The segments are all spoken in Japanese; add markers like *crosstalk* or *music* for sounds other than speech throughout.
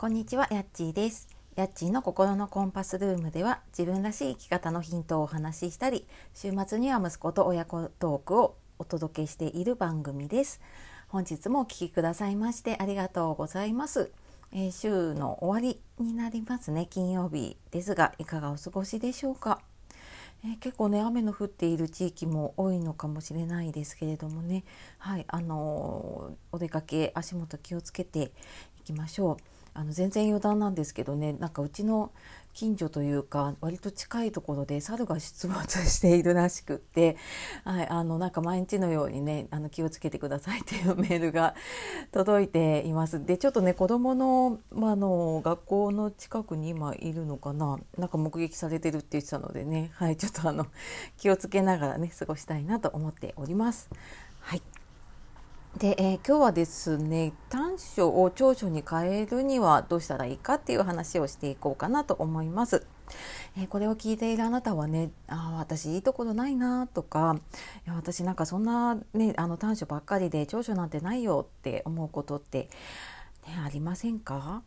こんにちは、やっちーです。やっちーの心のコンパスルームでは自分らしい生き方のヒントをお話ししたり、週末には息子と親子トークをお届けしている番組です。本日もお聴きくださいましてありがとうございます。えー、週の終わりになりますね、金曜日ですが、いかがお過ごしでしょうか？えー、結構ね雨の降っている地域も多いのかもしれないですけれどもねはいあのー、お出かけ足元気をつけていきましょう。あの全然余談なんですけどねなんかうちの近所というか割と近いところで猿が出没しているらしくって、はい、あのなんか毎日のようにねあの気をつけてくださいっていうメールが届いています。でちょっとね子どもの,、まあ、の学校の近くに今いるのかななんか目撃されてるって言ってたのでね、はい、ちょっとあの気をつけながらね過ごしたいなと思っております。はいで、えー、今日はですね短所を長所に変えるにはどうしたらいいかっていう話をしていこうかなと思います。えー、これを聞いているあなたはねあ私いいところないなとかいや私なんかそんな、ね、あの短所ばっかりで長所なんてないよって思うことって、ね、ありませんか？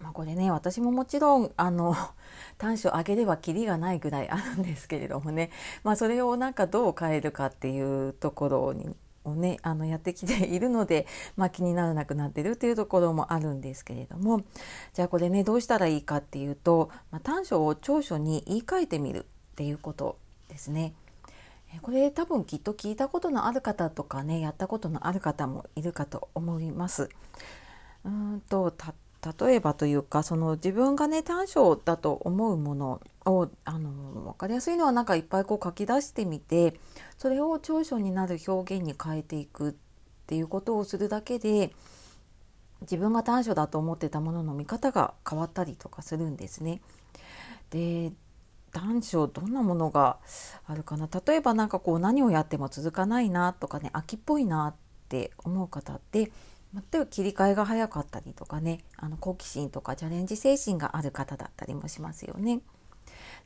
まあ、これね私ももちろんあの *laughs* 短所上げればきりがないぐらいあるんですけれどもね、まあ、それをなんかどう変えるかっていうところにをねあのやってきているので、まあ、気にならなくなってるっていうところもあるんですけれどもじゃあこれねどうしたらいいかっていうと、まあ、短所を長所に言い換えてみるっていうことですね。これ多分きっと聞いたことのある方とかねやったことのある方もいるかと思います。うんと例えばというかその自分がね短所だと思うものをあのかりやすいのはなんかいっぱいこう書き出してみてそれを長所になる表現に変えていくっていうことをするだけで自分が短所だと思ってたものの見方が変わったりとかするんですね。で短所どんなものがあるかな？例えば何かこう何をやっても続かないなとかね秋っぽいなって思う方って全く切り替えが早かったりとかねあの好奇心とかチャレンジ精神がある方だったりもしますよね。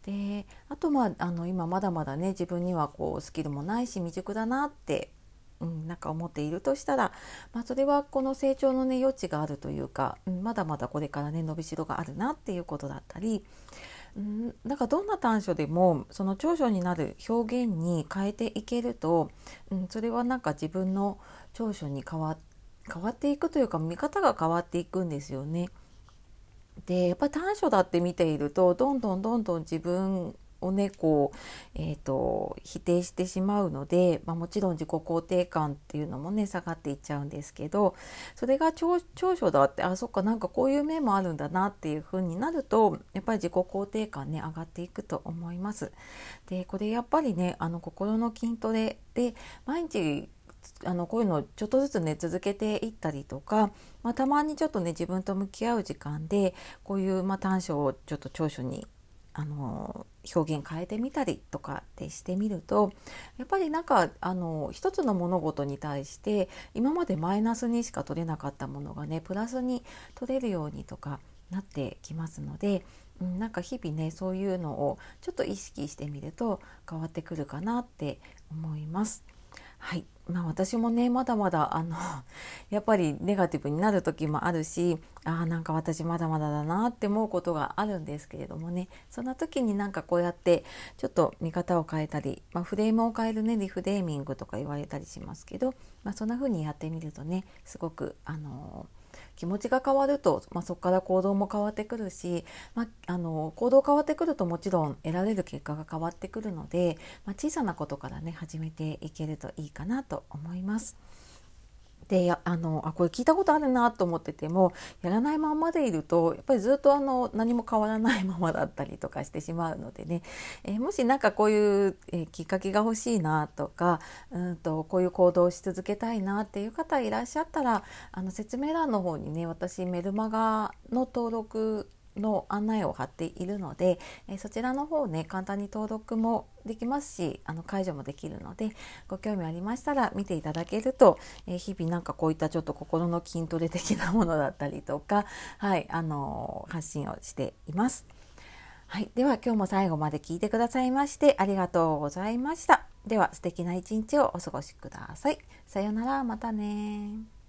であとまああの今まだまだね自分にはこうスキルもないし未熟だなって、うん、なんか思っているとしたら、まあ、それはこの成長のね余地があるというか、うん、まだまだこれからね伸びしろがあるなっていうことだったり、うん、なんかどんな短所でもその長所になる表現に変えていけると、うん、それはなんか自分の長所に変わ変わっていくというか見方が変わっていくんですよね。でやっぱ短所だって見ているとどんどんどんどん自分をねこう、えーと、否定してしまうので、まあ、もちろん自己肯定感っていうのもね下がっていっちゃうんですけどそれが長所だってあそっかなんかこういう面もあるんだなっていう風になるとやっぱり自己肯定感ね上がっていくと思います。でこれやっぱりねあの心の筋トレで毎日あのこういうのをちょっとずつね続けていったりとか、まあ、たまにちょっとね自分と向き合う時間でこういう、まあ、短所をちょっと長所にあの表現変えてみたりとかってしてみるとやっぱりなんかあの一つの物事に対して今までマイナスにしか取れなかったものがねプラスに取れるようにとかなってきますので、うん、なんか日々ねそういうのをちょっと意識してみると変わってくるかなって思います。はいまあ、私もねまだまだあの *laughs* やっぱりネガティブになる時もあるしあなんか私まだまだだなって思うことがあるんですけれどもね。そんな時になんかこうやってちょっと見方を変えたり、まあ、フレームを変えるねリフレーミングとか言われたりしますけど、まあ、そんな風にやってみるとねすごくあのー気持ちが変わると、まあ、そこから行動も変わってくるし、まあ、あの行動変わってくるともちろん得られる結果が変わってくるので、まあ、小さなことからね始めていけるといいかなと思います。であのあこれ聞いたことあるなと思っててもやらないままでいるとやっぱりずっとあの何も変わらないままだったりとかしてしまうのでね、えー、もし何かこういう、えー、きっかけが欲しいなとかうんとこういう行動をし続けたいなっていう方いらっしゃったらあの説明欄の方にね私メルマガの登録の案内を貼っているので、えそちらの方ね簡単に登録もできますしあの解除もできるのでご興味ありましたら見ていただけると、え日々なんかこういったちょっと心の筋トレ的なものだったりとか、*laughs* はいあの発信をしています。はい、では今日も最後まで聞いてくださいましてありがとうございました。では素敵な一日をお過ごしください。さようなら、またね